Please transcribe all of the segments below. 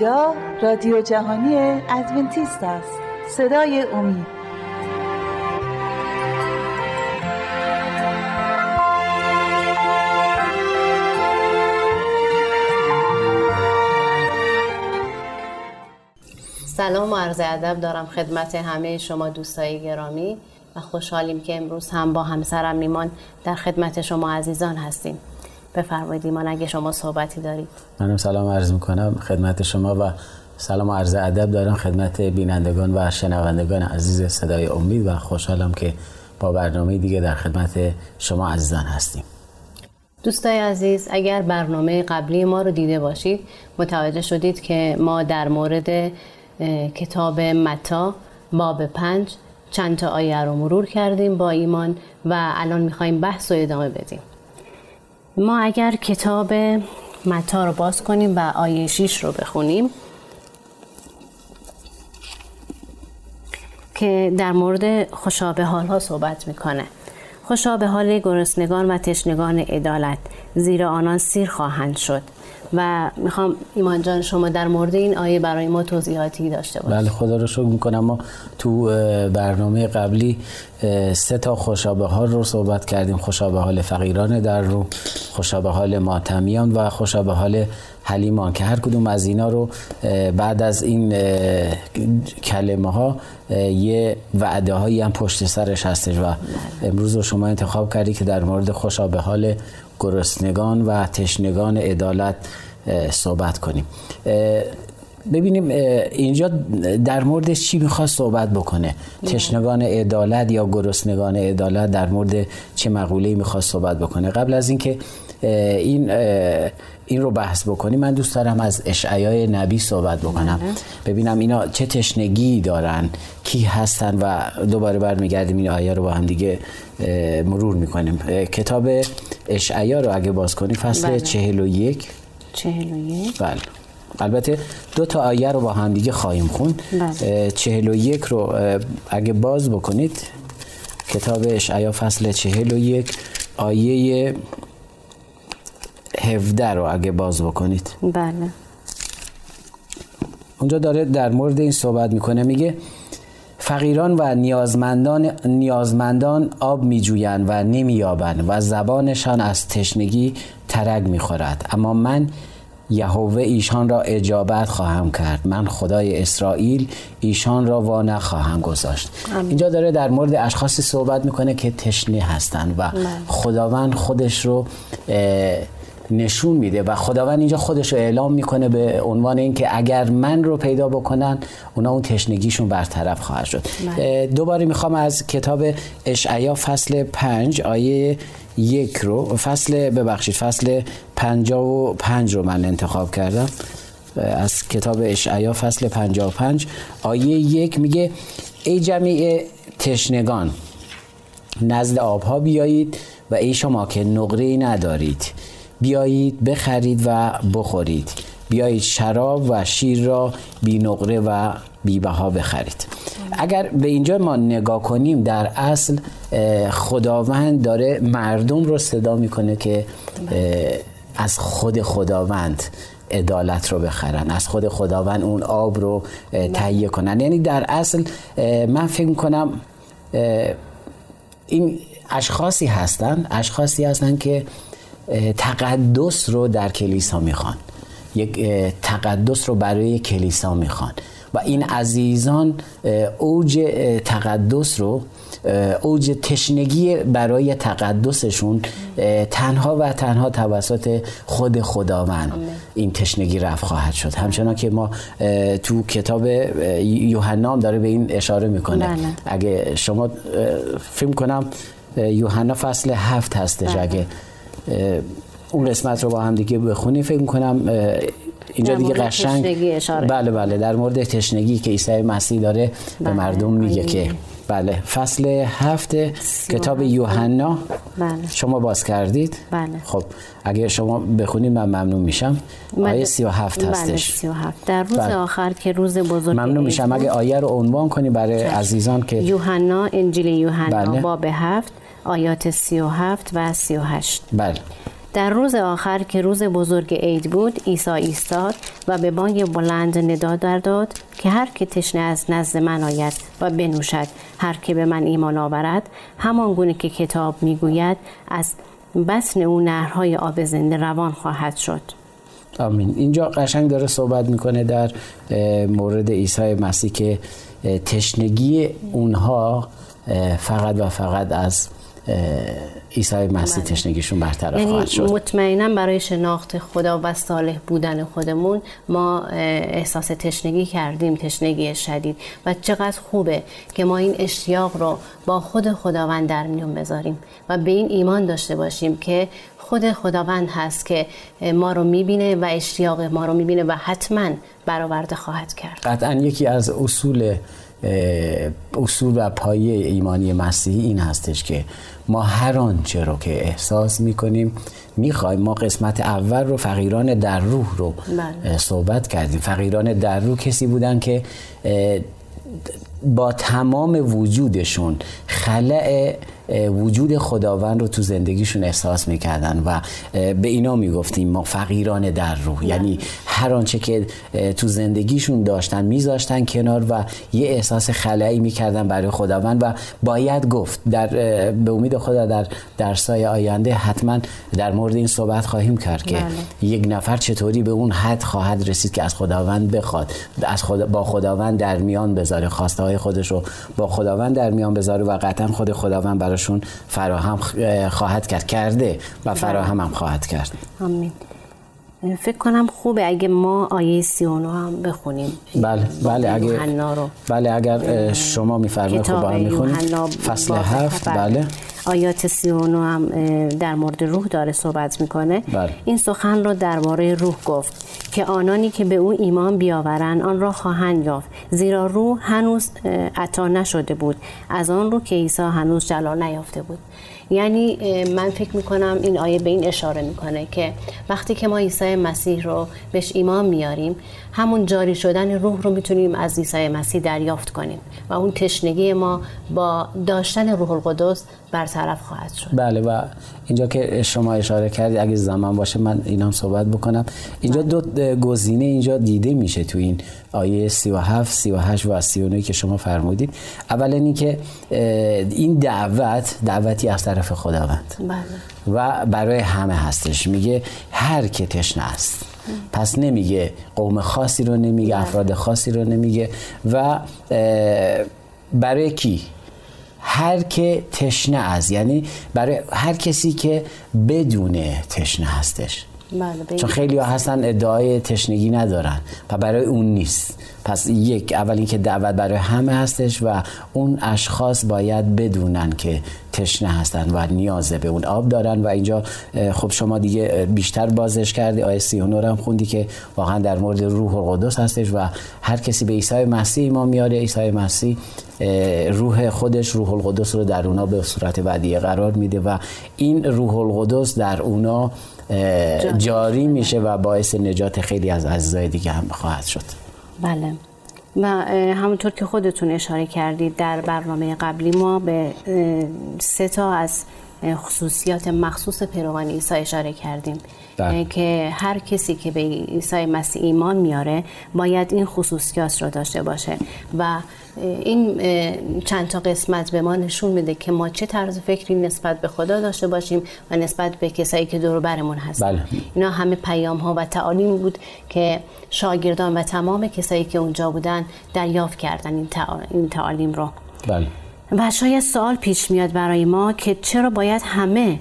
اینجا رادیو جهانی ادونتیست است. صدای امید. سلام و عرض ادب دارم خدمت همه شما دوستای گرامی و خوشحالیم که امروز هم با همسرم ایمان در خدمت شما عزیزان هستیم. بفرمایید ایمان اگه شما صحبتی دارید. منم سلام عرض می‌کنم خدمت شما و سلام و عرض ادب دارم خدمت بینندگان و شنوندگان عزیز صدای امید و خوشحالم که با برنامه دیگه در خدمت شما عزیزان هستیم. دوستای عزیز اگر برنامه قبلی ما رو دیده باشید متوجه شدید که ما در مورد کتاب متا باب پنج چند تا آیه رو مرور کردیم با ایمان و الان می‌خوایم بحث رو ادامه بدیم. ما اگر کتاب متا رو باز کنیم و آیه 6 رو بخونیم که در مورد خوشابه حال ها صحبت می‌کنه. خوشابه حال گرسنگان و تشنگان عدالت زیرا آنان سیر خواهند شد. و می‌خوام ایمان جان شما در مورد این آیه برای ما توضیحاتی داشته باشید. بله خدا رو شکر می‌کنم. ما تو برنامه قبلی سه تا خوشابه حال رو صحبت کردیم. خوشابه حال فقیران در رو خوشابه حال ماتمیان و خوشابه حال حلیمان که هر کدوم از اینا رو بعد از این کلمه ها یه وعده هایی هم پشت سرش هستش و. امروز رو شما انتخاب کردی که در مورد خوشابه حال گرسنگان و تشنگان عدالت صحبت کنیم ببینیم اینجا در مورد چی می‌خواد صحبت بکنه تشنگان عدالت یا گرسنگان عدالت در مورد چه مقوله می‌خواد صحبت بکنه قبل از اینکه این این رو بحث بکنیم من دوست دارم از اشعیای نبی صحبت بکنم بله. ببینم اینا چه تشنگی دارن کی هستن و دوباره برمیگردیم این آیه رو با هم دیگه مرور می‌کنیم کتاب اشعیا رو اگه باز کنیم فصل بله. چهل و یک چهل و یک بله البته دو تا آیه رو با هم دیگه خواهیم خوند بله. چهل و یک رو اگه باز بکنید کتاب اشعیا فصل چهل و یک آیه هفده رو اگه باز بکنید. بله. اونجا داره در مورد این صحبت می‌کنه میگه فقیران و نیازمندان نیازمندان آب میجویند و نمییابند و زبانشان از تشنگی ترگ می‌خورد. اما من یهوه ایشان را اجابت خواهم کرد. من خدای اسرائیل ایشان را وا نخواهم گذاشت. اینجا داره در مورد اشخاصی صحبت می‌کنه که تشنه هستند و بله. خداوند خودش رو نشون میده و خداوند اینجا خودش رو اعلام می‌کنه به عنوان اینکه اگر من رو پیدا بکنن اونا اون تشنگیشون برطرف خواهد شد بله. دوباره می‌خوام از کتاب اشعیا فصل پنج آیه یک رو فصل ببخشید فصل پنجا و پنج رو من انتخاب کردم از کتاب اشعیا فصل پنجا و پنج آیه یک میگه ای جمیع تشنگان نزد آبها بیایید و ای شما که نقره ندارید بیایید بخرید و بخورید. بیایید شراب و شیر را بی نقره و بی بها بخرید. اگر به اینجا ما نگاه کنیم در اصل خداوند داره مردم رو صدا می‌کنه که از خود خداوند عدالت رو بخرن از خود خداوند اون آب رو تهیه کنن. یعنی در اصل من فکر کنم این اشخاصی هستن اشخاصی هستن که تقدس رو در کلیسا می‌خوان. یک تقدس رو برای کلیسا می‌خوان. و این عزیزان اوج تقدس رو اوج تشنگی برای تقدسشون تنها و تنها توسط خود خداوند این تشنگی رفت خواهد شد. همچنان که ما تو کتاب یوحنا داره به این اشاره می‌کنه. بله. اگه شما فیلم کنم یوحنا فصل هفت هستش. بله. اگه اون قسمت رو با هم دیگه بخونیم فکر می‌کنم اینجا دیگه قشنگ بله بله در مورد تشنگی که عیسی مسیح داره به بله. مردم میگه که بله فصل هفت کتاب یوحنا بله. شما باز کردید بله. خب اگه شما بخونید من ممنون میشم آیه سی و هفت بله هستش و هفت. در روز بله. آخر که روز بزرگ ممنون میشم اگه آیه رو عنوان کنی برای عزیزان که یوحنا انجیل یوحنا بله. باب هفت آیات سی و هفت و سی و هشت. بله. در روز آخر که روز بزرگ عید بود عیسی ایستاد و به بانگ بلند ندا در داد که هر که تشنه از نزد من آید و بنوشد هر که به من ایمان آورد همان گونه که کتاب می‌گوید از بطن او نهرهای آب زنده روان خواهد شد. آمین. اینجا قشنگ داره صحبت می‌کنه در مورد عیسی مسیح که تشنگی اونها فقط و فقط از عیسی مسیح. تشنگیشون برطرف یعنی خواهد شد. مطمئنا برای شناخت خدا و صالح بودن خودمون ما احساس تشنگی کردیم تشنگی شدید. و چقدر خوبه که ما این اشتیاق رو با خود خداوند در میون بذاریم و به این ایمان داشته باشیم که خود خداوند هست که ما رو می‌بینه و اشتیاق ما رو می‌بینه و حتما برآورده خواهد کرد. قطعا یکی از اصول اصول و پایه ایمانی مسیحی این هستش که ما هر آنچه رو که احساس می‌کنیم می‌خوایم ما قسمت اول رو فقیران در روح رو بله. صحبت کردیم فقیران در روح کسی بودن که با تمام وجودشون خلع وجود خداوند رو تو زندگیشون احساس می‌کردن و به اینا می‌گفتیم ما فقیران در روح یعنی هر آنچه که تو زندگیشون داشتن میذاشتن کنار و یه احساس خلایی می‌کردن برای خداوند و باید گفت در به امید خدا در درسای آینده حتما در مورد این صحبت خواهیم کرد که بله. یک نفر چطوری به اون حد خواهد رسید که از خداوند بخواد از خدا با خداوند در میان بذاره خواسته های خودش رو با خداوند در میان بذاره و قطعا خود خداوند براشون فراهم خواهد کرد. کرده و بله. فراهم هم خواهد کرد. آمین. فکر کنم خوبه اگه ما آیه 39 هم بخونیم. بله بله اگه بله اگر شما میفرمایید خب با هم می‌خونیم. فصل هفت بله. آیات 39 هم در مورد روح داره صحبت می‌کنه. بله. این سخن رو درباره روح گفت که آنانی که به او ایمان بیاورند آن را خواهند یافت. زیرا روح هنوز عطا نشده بود. از آن رو که عیسی هنوز جلال نیافته بود. یعنی من فکر می‌کنم این آیه به این اشاره می‌کنه که وقتی که ما عیسی مسیح رو بهش ایمان میاریم همون جاری شدن روح رو می‌تونیم از عیسی مسیح دریافت کنیم و اون تشنگی ما با داشتن روح القدس برطرف خواهد شد. بله و اینجا که شما اشاره کردی اگه زمان باشه من اینام صحبت بکنم. اینجا بله. دو گزینه اینجا دیده میشه تو این آیه 37 38 و 39 که شما فرمودید. اولا اینکه این دعوت دعوتی از طرف خداوند. بله. و برای همه هستش. میگه هر که تشنه است. پس نمیگه قوم خاصی رو نمیگه بله. افراد خاصی رو نمیگه. و برای کی؟ هر که تشنه از یعنی برای هر کسی که بدون تشنه هستش. چون خیلی ها هستن ادعای تشنگی ندارن و برای اون نیست. پس یک اول اینکه دعوت برای همه هستش و اون اشخاص باید بدونن که تشنه هستن و نیازه به اون آب دارن و اینجا خب شما دیگه بیشتر بازش کردی. آیه 39 هم خوندی که واقعا در مورد روح القدس هستش و هر کسی به عیسی مسیح ما میاره. عیسی مسیح روح خودش روح القدس رو در اونا به صورت ودیه قرار میده و این روح القدس در اونا جاری میشه و باعث نجات خیلی از عزیزای دیگه هم خواهد شد. بله. و همونطور که خودتون اشاره کردید در برنامه قبلی ما به سه تا از خصوصیات مخصوص پیروان عیسی اشاره کردیم بله. که هر کسی که به عیسی مسیح ایمان میاره باید این خصوصیات رو داشته باشه و این چند تا قسمت به ما نشون میده که ما چه طرز فکری نسبت به خدا داشته باشیم و نسبت به کسایی که دور برمون هستن بله. اینا همه پیام ها و تعالیم بود که شاگردان و تمام کسایی که اونجا بودن دریافت کردن این تعالیم رو بله. و شاید سوال پیش میاد برای ما که چرا باید همه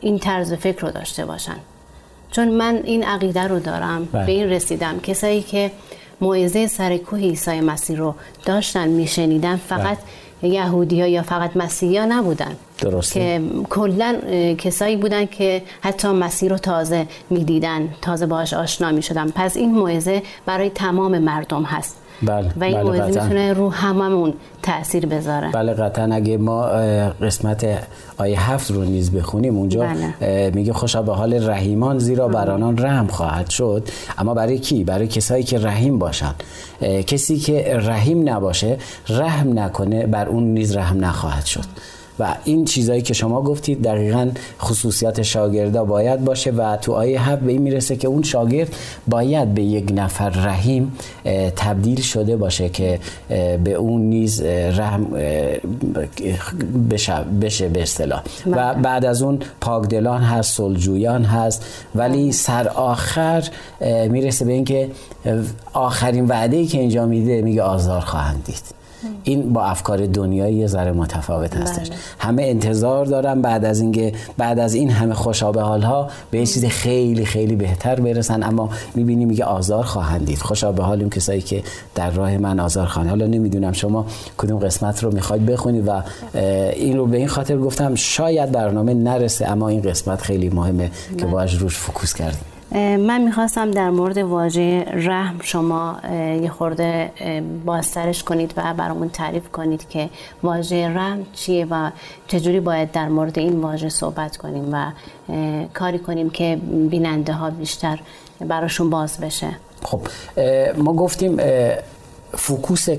این طرز فکر رو داشته باشن چون من این عقیده رو دارم بله. به این رسیدم کسایی که موعظه سر کوه عیسی مسیح رو داشتن میشنیدن فقط بله. یهودی ها یا فقط مسیحی ها نبودن درسته. که کلا کسایی بودن که حتی مسیح رو تازه می‌دیدن تازه باش آشنا می‌شدن پس این موعظه برای تمام مردم هست بله و این بله می‌تونه رو هممون تاثیر بذاره. بله قطعا. اگه ما قسمت آیه هفت رو نیز بخونیم اونجا بله. میگه خوشا به حال رحیمان زیرا بر آنان رحم خواهد شد. اما برای کی؟ برای کسایی که رحیم باشن کسی که رحیم نباشه رحم نکنه بر اون نیز رحم نخواهد شد. و این چیزایی که شما گفتید دقیقا خصوصیات شاگردا باید باشه و تو آیه هفت به این می‌رسه که اون شاگرد باید به یک نفر رحیم تبدیل شده باشه که به اون نیز رحم بشه به اصطلاح. و بله. بعد از اون پاکدلان هست سلجویان هست ولی سر آخر می‌رسه به اینکه آخرین وعده ای که اینجا میده میگه آزار خواهند دید. این با افکار دنیایی یه ذره متفاوت هستش. بله. همه انتظار دارن بعد از اینکه بعد از این همه خوشابه حالها به یه چیز خیلی خیلی بهتر برسن. اما می‌بینیم میگه آزار خواهند دید. خوشابه حال اون کسایی که در راه من آزار خواهند. حالا نمی‌دونم شما کدوم قسمت رو می‌خواید بخونید و این رو به این خاطر گفتم شاید برنامه نرسه اما این قسمت خیلی مهمه که بله. باش روش focus کردیم. من می‌خواستم در مورد واژه رحم شما یه خورده بازترش کنید و برامون تعریف کنید که واژه رحم چیه و چجوری باید در مورد این واژه صحبت کنیم و کاری کنیم که بیننده ها بیشتر براشون باز بشه. خب ما گفتیم focus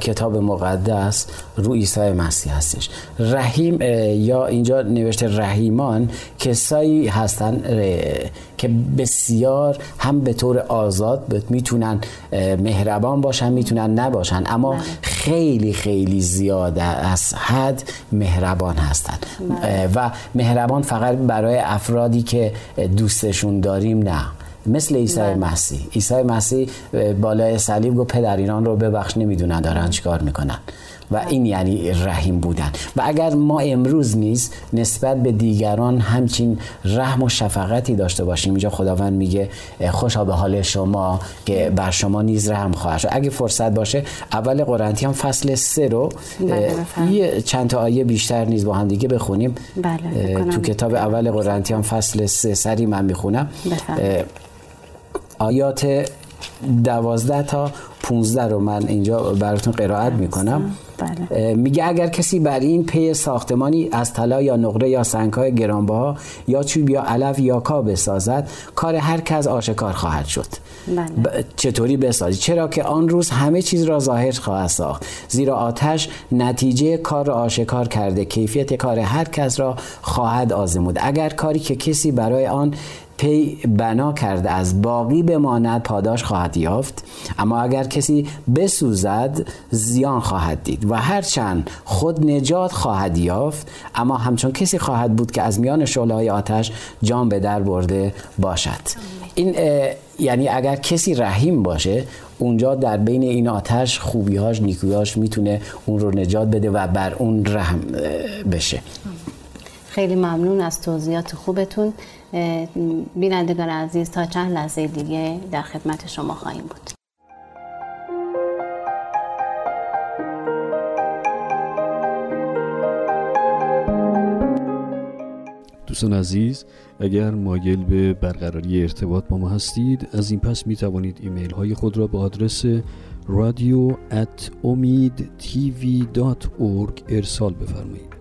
کتاب مقدس رو عیسی مسیح هستش. رحیم یا اینجا نوشته رحیمان کسایی هستن که بسیار هم به طور آزاد می‌تونن مهربان باشن می‌تونن نباشن اما بله. خیلی خیلی زیاد از حد مهربان هستن بله. و مهربان فقط برای افرادی که دوستشون داریم نه مثل عیسی بله. مسیح عیسی مسیح بالای صلیب گفت پدر ایران رو ببخش نمی‌دونن دارن چیکار می‌کنن و این یعنی رحیم بودن. و اگر ما امروز نیز نسبت به دیگران همچین رحم و شفقتی داشته باشیم اینجا خداوند میگه خوشا به حال شما که بر شما نیز رحم خواهد شد. اگه فرصت باشه اول قرنتیان فصل سه رو بله، یه چند تا آیه بیشتر نیز با هم دیگه بخونیم. بله تو کتاب اول قرنتیان فصل سه سری من می‌خونم. آیات دوازده تا 15 رو من اینجا براتون قرائت می‌کنم. بله. میگه اگر کسی بر این پی ساختمانی از طلا یا نقره یا سنگهای گرانبها یا چوب یا علف یا کا بسازد کار هر کس آشکار خواهد شد. بله. چطوری بسازی؟ چرا که آن روز همه چیز را ظاهر خواهد ساخت. زیرا آتش نتیجه کار را آشکار کرده. کیفیت کار هر کس را خواهد آزمود. اگر کاری که کسی برای آن پی بنا کرده از باقی بماند پاداش خواهد یافت. اما اگر کسی بسوزد زیان خواهد دید و هرچند خود نجات خواهد یافت. اما همچون کسی خواهد بود که از میان شعله های آتش جان به در برده باشد. این یعنی اگر کسی رحیم باشه اونجا در بین این آتش خوبیهاش نیکویاش می‌تونه اون رو نجات بده و بر اون رحم بشه. خیلی ممنون از توضیحات خوبتون. بینندگان عزیز تا چند لحظه دیگه در خدمت شما خواهیم بود. دوستان عزیز اگر مایل به برقراری ارتباط با ما هستید از این پس می توانید ایمیل های خود را به آدرس رادیو at ارسال بفرمایید.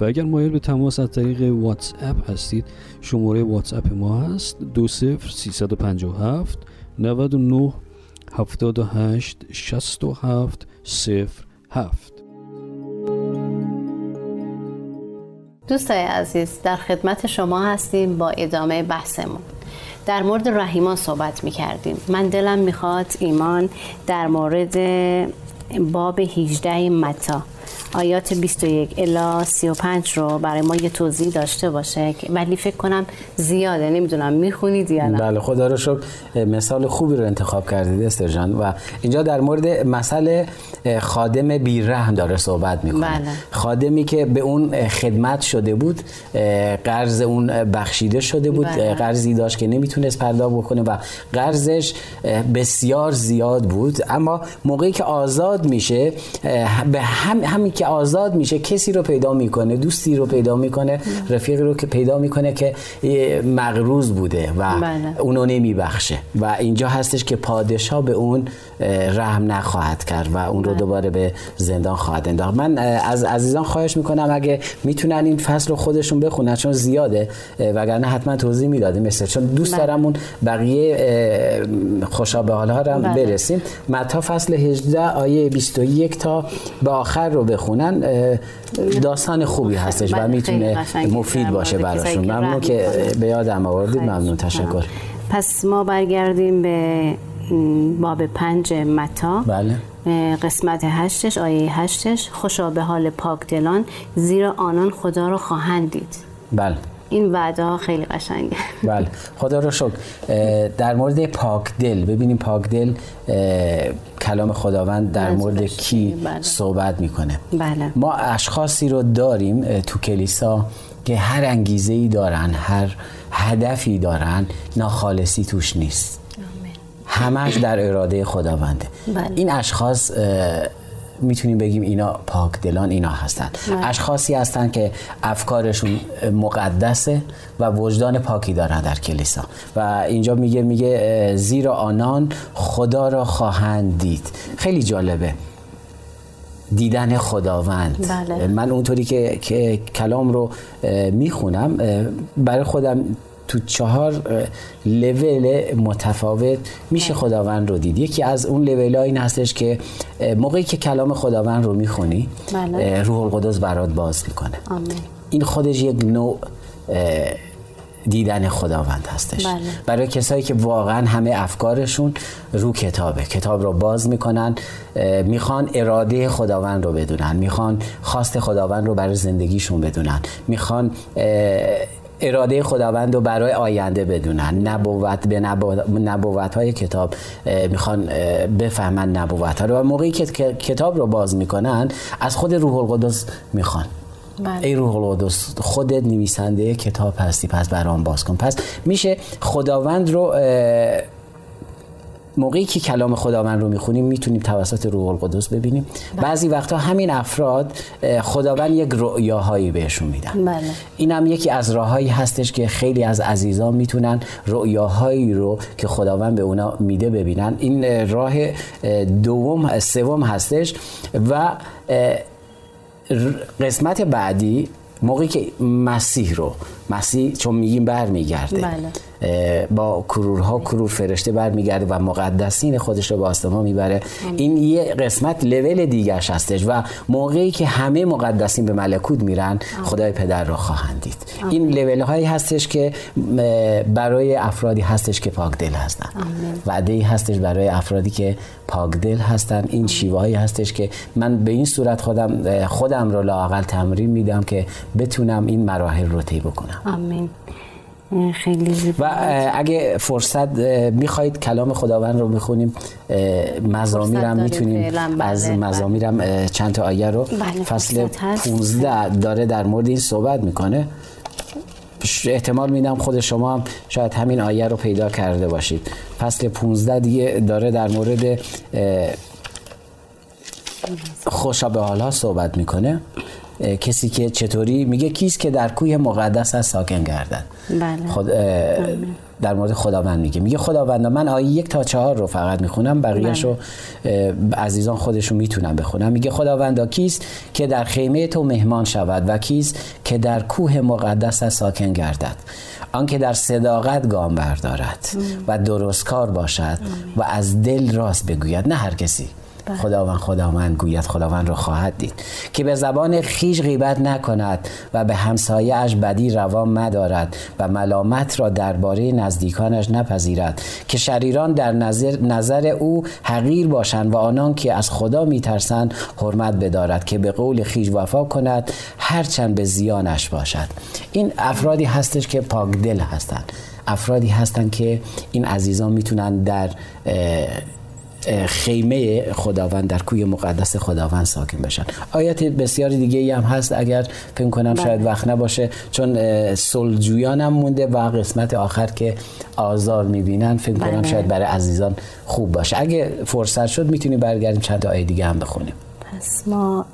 و اگر مایل به تماس از طریق واتس اپ هستید شماره واتس اپ ما هست. دو سفر سیصد و پنجاه نود و نه هفتاد و هشت شست و هفت صفر هفت. دوستای عزیز در خدمت شما هستیم با ادامه بحثمون. در مورد رحیمان صحبت می کردیم من دلم می‌خواد ایمان در مورد باب 18 متا. آیات 21 الا 35 رو برای ما یه توضیح داشته باشه ولی فکر کنم زیاده. نمی‌دونم. می‌خونید یا نه بله خدا رو شکر. مثال خوبی رو انتخاب کردید استر جان. و اینجا در مورد مسئله خادم بیرحم داره صحبت می‌کنه. بله. خادمی که به اون خدمت شده بود قرض اون بخشیده شده بود بله. قرضی داشت که نمی‌تونست پرداخت بکنه و قرضش بسیار زیاد بود. اما موقعی که آزاد میشه به هم همین که آزاد میشه کسی رو پیدا می‌کنه دوستی رو پیدا می‌کنه رفیقی رو که پیدا می‌کنه که مغروز بوده و بله. اونو نمیبخشه و اینجا هستش که پادشاه به اون رحم نخواهد کرد و اون رو بله. دوباره به زندان خواهد انداخت من از عزیزان خواهش می‌کنم اگه می‌تونن این فصل رو خودشون بخونن چون زیاده وگرنه حتما توضیح می‌داده مثل چون دوست بله. دارم اون بقیه خوشا حالها رو برسیم متا فصل 18 آیه 21 تا به آخر رو بخونیم بخونن داستان خوبی هستش و می‌تونه. مفید باشه براشون. ممنون که. به یادم آوردید. ممنون. تشکر. پس ما برگردیم به باب پنج متا. بله. قسمت هشتش آیه هشتش. خوشا به حال پاک دلان. زیرا آنان خدا را خواهند دید. بله. این وعده ها خیلی قشنگه. بله. خدا رو شکر. در مورد پاک دل. ببینیم پاک دل کلام خداوند در مورد منظورش کی؟ بله. صحبت می‌کنه بله ما اشخاصی رو داریم تو کلیسا که هر انگیزه ای دارن هر هدفی دارن ناخالصی توش نیست همش در اراده خداونده بله. این اشخاص می‌تونیم بگیم اینا پاک دلان اینا هستن. بله. اشخاصی هستن که افکارشون مقدسه و وجدان پاکی دارن در کلیسا. و اینجا میگه میگه زیرا آنان خدا را خواهند دید. خیلی جالبه. دیدن خداوند. بله. من اونطوری که, که کلام رو می‌خونم برای خودم تو چهار لول متفاوت میشه خداوند رو دید. یکی از اون لول ها این هستش که موقعی که کلام خداوند رو می‌خونی بله. روح القدس برات باز می‌کنه. آمین. این خودش یک نوع دیدن خداوند هستش. بله. برای کسایی که واقعا همه افکارشون رو کتابه. کتاب رو باز می‌کنن می‌خوان اراده خداوند رو بدونن. می‌خوان خواست خداوند رو برای زندگیشون بدونن. می‌خوان اراده خداوند رو برای آینده بدونن. نبوت به نبوت های کتاب می‌خوان بفهمن نبوت ها رو. و موقعی که کتاب رو باز می‌کنن از خود روح القدس می‌خوان. بله. ای روح القدس خودت نویسنده کتاب هستی پس برام باز کن. پس میشه خداوند رو موقعی که کلام خداوند رو می‌خونیم می‌تونیم توسط روح القدس ببینیم. بعضی وقتا همین افراد خداوند یک رؤیاهایی بهشون میدن. بله. این هم یکی از راههایی هستش که خیلی از عزیزان می‌تونن رؤیاهایی رو که خداوند به اونا میده ببینن. این اه، راه اه، دوم سوم هستش و قسمت بعدی موقعی که مسیح رو مسیح چون میگیم برمیگرده. بله. با کرورها کرور فرشته برمیگرده و مقدسین خودش رو به آسمان می‌بره. این یه قسمت لول دیگرش هستش و موقعی که همه مقدسین به ملکوت میرن خدای پدر رو خواهند دید. این لول هایی هستش که برای افرادی هستش که پاک دل هستن. وعده ای هستش برای افرادی که پاک دل هستن. این شیوه هایی هستش که من به این صورت خودم خودم رو لاقل تمرین میدم که بتونم این مراحل رو طی بکنم. آمین. خیلی زیبا و اگه فرصت می‌خواید کلام خداوند رو می‌خونیم مزامیرم می‌تونیم فعلا، بله، از بله. مزامیرم اه، چند تا آیه رو بله، فصل فرصت هست. 15 داره در مورد این صحبت می‌کنه احتمال میدم خود شما هم شاید همین آیه رو پیدا کرده باشید فصل 15 دیگه داره در مورد خوشا به حالها صحبت می‌کنه کسی که چطوری میگه کیست که در کوه مقدس از ساکن گردد بله. خود اه، در مورد خداوند میگه. میگه خداوند من آیه یک تا چهار رو فقط می‌خونم بقیهش رو اه، عزیزان خودشون می‌تونن بخونم میگه خداوندا کیست که در خیمه تو مهمان شود و کیست که در کوه مقدس از ساکن گردد. آنکه در صداقت گام بردارد و درستکار باشد و از دل راست بگوید. نه هر کسی. خداوند خداوند گوید خداوند را خواهد دید. که به زبان خیش غیبت نکند و به همسایه اش بدی روا مدارد و ملامت را درباره نزدیکانش نپذیرد. که شریران در نظر, نظر او حقیر باشند و آنان که از خدا میترسند حرمت بدارد. که به قول خیش وفا کند هرچند به زیانش باشد. این افرادی هستش که پاک دل هستند. افرادی هستند که این عزیزان می‌تونن در خیمه خداوند در کوی مقدس خداوند ساکن بشن آیات بسیار دیگه ای هم هست اگر فکر کنم شاید وقت نباشه چون اه، صلحجویان هم مونده و قسمت آخر که آزار می‌بینن فکر کنم بله. شاید برای عزیزان خوب باشه اگه فرصت شد می‌تونیم برگردیم چند آیه دیگه هم بخونیم پس ما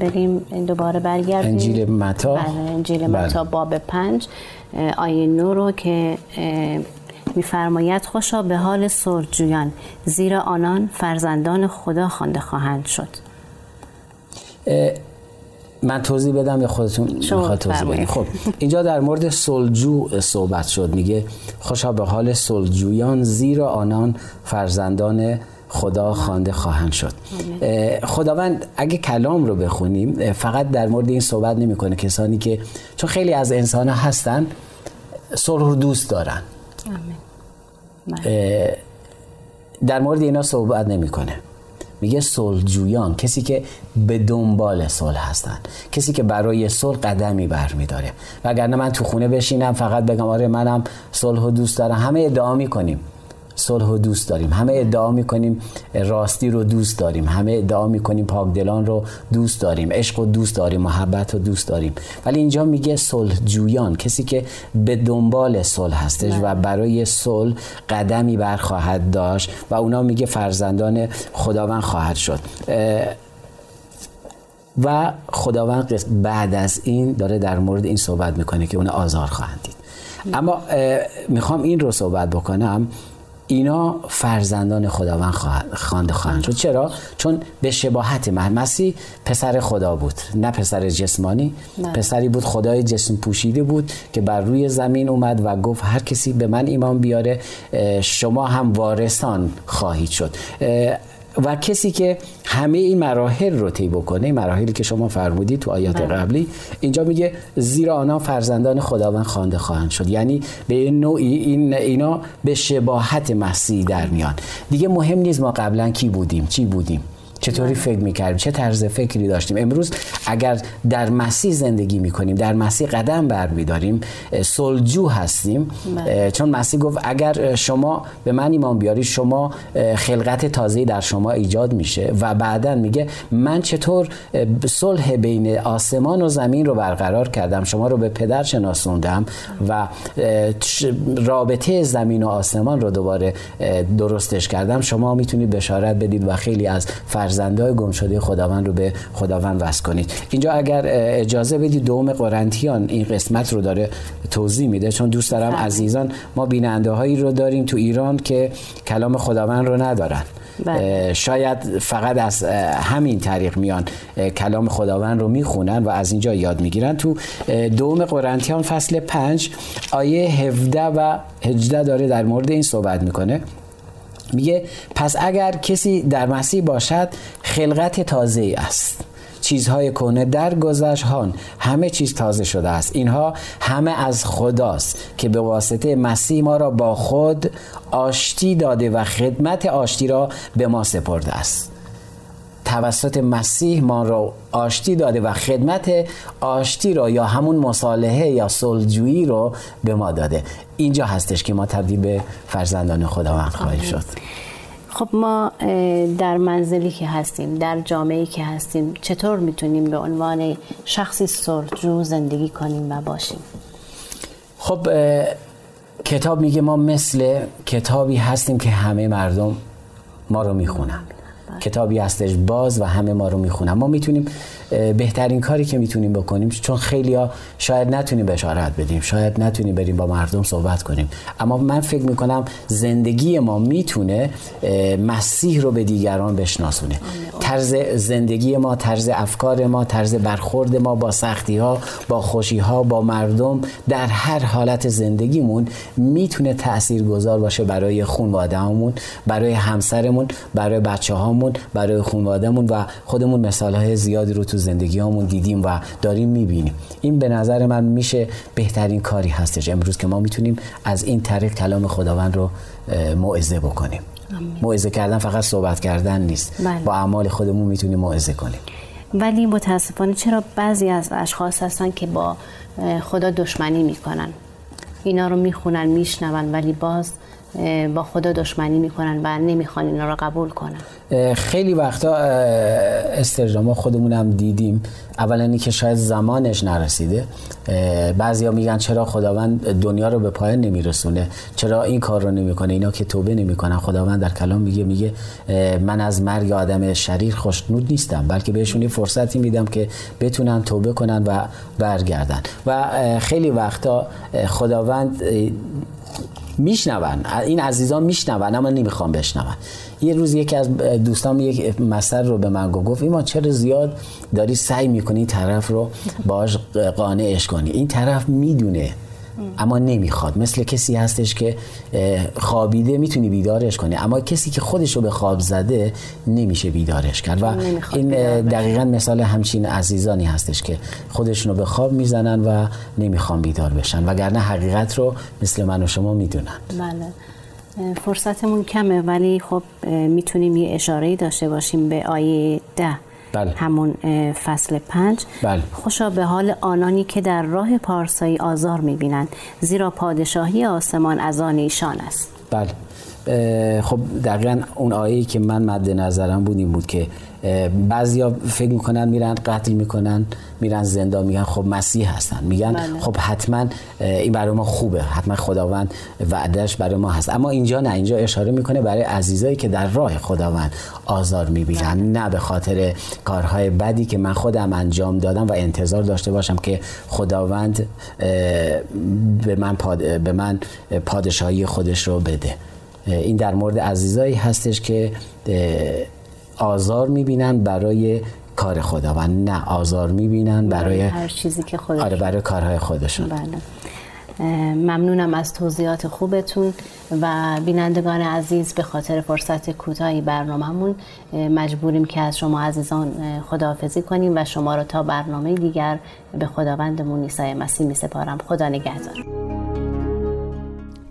بریم دوباره برگردیم انجیل متی. بله انجیل بله. متا باب پنج آیه نو رو که میفرماید خوشا به حال سرجویان زیرا آنان فرزندان خدا خوانده خواهند شد. من توضیح بدم یا خودتون می‌خواد توضیح بدید بفرمایید. خب اینجا در مورد سلجو صحبت شد. میگه خوشا به حال سلجویان زیرا آنان فرزندان خدا خوانده خواهند شد. خداوند اگه کلام رو بخونیم فقط در مورد این صحبت نمی‌کنه. کسانی که چون خیلی از انسان ها هستن صلح رو دوست دارن. در مورد اینا صحبت نمی‌کنه. میگه صلحجویان کسی که به دنبال صلح هستن. کسی که برای صلح قدمی برمیداره. وگرنه من تو خونه بشینم فقط بگم آره منم صلح و دوست دارم. همه ادعا می‌کنیم. صلح و دوست داریم. همه ادعا می‌کنیم راستی رو دوست داریم. همه ادعا می‌کنیم پاکدلان رو دوست داریم. عشق و دوست داریم محبت رو دوست داریم. ولی اینجا میگه صلح جویان کسی که به دنبال صلح هستش و برای صلح قدمی برخواهد داشت و اونا میگه فرزندان خداوند خواهد شد. و خداوند بعد از این داره در مورد این صحبت می‌کنه که اون آزار خواهند دید. اما می‌خوام این رو صحبت بکنم. اینا فرزندان خداوند خوانده خواهند شد. چرا؟ چون به شباهت مسیح پسر خدا بود نه پسر جسمانی. نه. پسری بود خدای جسم پوشیده بود که بر روی زمین اومد و گفت هر کسی به من ایمان بیاره شما هم وارثان خواهید شد. و کسی که همه این مراحل رو طی بکنه مراحلی که شما فرمودید تو آیات بله. قبلی اینجا میگه زیرا آنها فرزندان خداوند خوانده خواهند شد. یعنی به نوعی این اینا به شباهت مسیح در میان. دیگه مهم نیست ما قبلا کی بودیم چی بودیم. چطوری بله. فکر می‌کردیم چه طرز فکری داشتیم امروز اگر در مسیح زندگی می‌کنیم در مسیح قدم برمیداریم سلجو هستیم بله. چون مسیح گفت اگر شما به من ایمان بیاری شما خلقت تازه در شما ایجاد میشه و بعدا میگه من چطور صلح بین آسمان و زمین رو برقرار کردم شما رو به پدر شناسوندم و رابطه زمین و آسمان رو دوباره درستش کردم شما می‌تونید بشارت بدید و خیلی از فرزندای گم شده خداوند رو به خداوند وصل کنید اینجا اگر اجازه بدید دوم قرنتیان این قسمت رو داره توضیح میده چون دوست دارم بله. عزیزان ما بیننده هایی رو داریم تو ایران که کلام خداوند رو ندارن بله. شاید فقط از همین طریق میان کلام خداوند رو می‌خونن و از اینجا یاد می‌گیرن تو دوم قرنتیان فصل 5 آیه 17 و 18 داره در مورد این صحبت می‌کنه میگه پس اگر کسی در مسیح باشد خلقت تازه است. چیزهای کنه در گذشت همه چیز تازه شده است. اینها همه از خداست که به واسطه مسیح ما را با خود آشتی داده و خدمت آشتی را به ما سپرده است. توسط مسیح ما را آشتی داده و خدمت آشتی را یا همون مصالحه یا صلحجویی رو به ما داده. اینجا هستش که ما تبدیل به فرزندان خداوند خواهیم شد. خب ما در منزلی که هستیم در جامعه که هستیم چطور می‌تونیم به عنوان شخصی صلحجو زندگی کنیم و باشیم؟ خب کتاب میگه ما مثل کتابی هستیم که همه مردم ما رو می‌خونن. کتابی هستش باز و همه ما رو می‌خونن. ما می‌تونیم بهترین کاری که می‌تونیم بکنیم چون خیلی ها شاید نتونیم بشارت بدیم شاید نتونیم بریم با مردم صحبت کنیم. اما من فکر می‌کنم زندگی ما می‌تونه مسیح رو به دیگران بشناسونه. طرز زندگی ما طرز افکار ما طرز برخورد ما با سختی ها با خوشی ها با مردم در هر حالت زندگیمون می‌تونه تأثیر گذار باشه برای خانواده همون برای همسرمون برای بچه هامون برای خانوادهمون و خودمون مثال های زیادی رو تو زندگی همون دیدیم و داریم می‌بینیم. این به نظر من میشه بهترین کاری هستش. امروز که ما می‌تونیم از این طریق کلام خداوند رو موعظه بکنیم. موعظه کردن فقط صحبت کردن نیست. بله. با اعمال خودمون می‌تونیم موعظه کنیم. ولی متاسفانه چرا بعضی از اشخاص هستن که با خدا دشمنی می‌کنن؟ اینا رو می‌خونن میشنون ولی باز با خدا دشمنی می‌کنن و نمی‌خوان اینا رو قبول کنن. خیلی وقتا استرجام خودمون هم دیدیم. اولا که شاید زمانش نرسیده. بعضیا میگن چرا خداوند دنیا رو به پایان نمیرسونه؟ چرا این کار رو نمی‌کنه؟ اینا که توبه نمی‌کنن. خداوند در کلام میگه میگه من از مرگ آدم شریر خوشنود نیستم بلکه بهشون یه فرصتی میدم که بتونن توبه کنن و برگردن. و خیلی وقتا خداوند میشنون. این عزیزان میشنون اما نمی‌خوام بشنون. یه روز یکی از دوستان یک مسئله رو به من گفت ایمان چرا زیاد داری سعی می‌کنی طرف رو باش قانعش کنی؟ این طرف می‌دونه اما نمی‌خواد. مثل کسی هستش که خوابیده می‌تونی بیدارش کنی. اما کسی که خودش رو به خواب زده نمیشه بیدارش کرد. و این دقیقا مثال همچین عزیزانی هستش که خودشون رو به خواب می‌زنن و نمی‌خوان بیدار بشن. وگرنه حقیقت رو مثل من و شما می‌دونن. بله. فرصتمون کمه ولی خب می‌تونیم یه اشاره داشته باشیم به آیه ده. بله. همون فصل پنج بله. خوشا به حال آنانی که در راه پارسایی آزار می‌بینند زیرا پادشاهی آسمان از آن ایشان است بله خب دقیقا اون آیه که من مد نظرم بود این بود که بعضیا فکر می‌کنن میرن قتل می‌کنن میرن زندان میگن خب مسیح هستن میگن بله. خب حتما این برای ما خوبه حتما خداوند وعدش برای ما هست اما اینجا نه اینجا اشاره می‌کنه برای عزیزایی که در راه خداوند آزار می‌بینن بله. نه به خاطر کارهای بدی که من خودم انجام دادم و انتظار داشته باشم که خداوند به من, به من پادشاهی خودش رو بده این در مورد عزیزایی هستش که آزار می‌بینن برای کار خداوند نه آزار می‌بینن برای هر چیزی که خودشون آره برای کارهای خودشون. بله. ممنونم از توضیحات خوبتون و بینندگان عزیز به خاطر فرصت کوتاهی برنامهمون مجبوریم که از شما عزیزان خداحافظی کنیم و شما رو تا برنامه دیگر به خداوندمون عیسی مسیح می سپارم. خدا نگهدار.